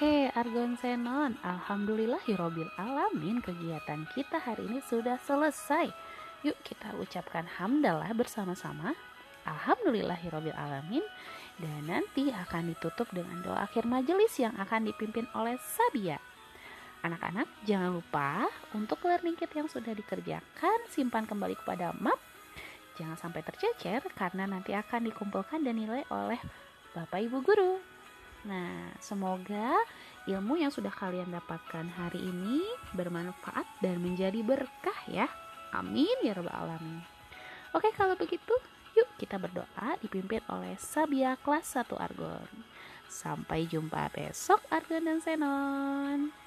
Oke Argon Senon Alhamdulillahirrobil Alamin. Kegiatan kita hari ini sudah selesai. Yuk kita ucapkan hamdalah bersama-sama. Alhamdulillahirrobil Alamin. Dan nanti akan ditutup dengan doa akhir majelis Yang akan dipimpin oleh Sabia. Anak-anak jangan lupa Untuk learning kit yang sudah dikerjakan Simpan kembali kepada map. Jangan sampai tercecer Karena nanti akan dikumpulkan dan nilai oleh Bapak Ibu Guru Nah, semoga ilmu yang sudah kalian dapatkan hari ini bermanfaat dan menjadi berkah ya. Amin ya rabbal alamin. Oke, kalau begitu, yuk kita berdoa dipimpin oleh Sabia kelas 1 Argon. Sampai jumpa besok Argon dan Senon.